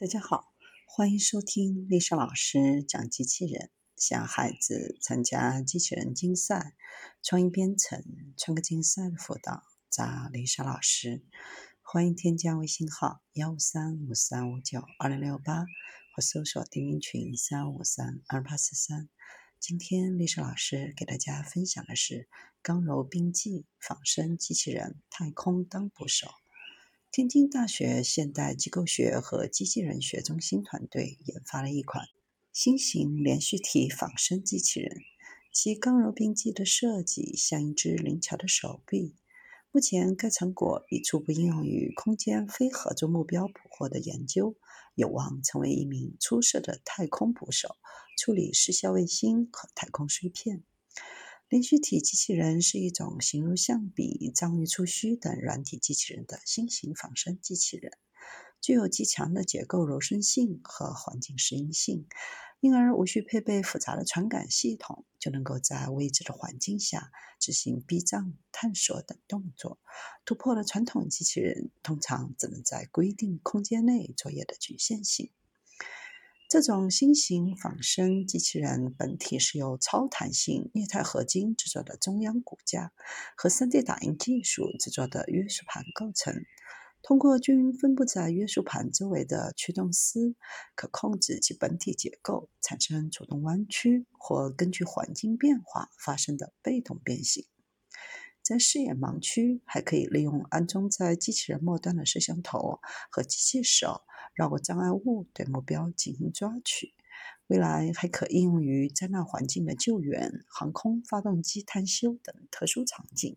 大家好，欢迎收听丽莎老师讲机器人，想孩子参加机器人竞赛、创意编程、创客竞赛的辅导，找丽莎老师。欢迎添加微信号幺五三五三五九二零六八，或搜索钉钉群三五三二八四三。今天丽莎老师给大家分享的是刚柔并济仿生机器人太空当捕手。天津大学现代机构学和机器人学中心团队研发了一款新型连续体仿生机器人，其刚柔并济的设计像一只灵巧的手臂。目前，该成果已初步应用于空间非合作目标捕获的研究，有望成为一名出色的太空捕手，处理失效卫星和太空碎片。连续体机器人是一种形如象笔、章鱼触须等软体机器人的新型仿生机器人，具有极强的结构柔顺性和环境适应性，因而无需配备复杂的传感系统，就能够在未知的环境下执行避障、探索等动作，突破了传统机器人通常只能在规定空间内作业的局限性。这种新型仿生机器人本体是由超弹性液态合金制作的中央骨架和 3D 打印技术制作的约束盘构成。通过均匀分布在约束盘周围的驱动丝，可控制其本体结构产生主动弯曲或根据环境变化发生的被动变形。在视野盲区，还可以利用安装在机器人末端的摄像头和机器手。绕过障碍物，对目标进行抓取。未来还可应用于灾难环境的救援、航空发动机探修等特殊场景。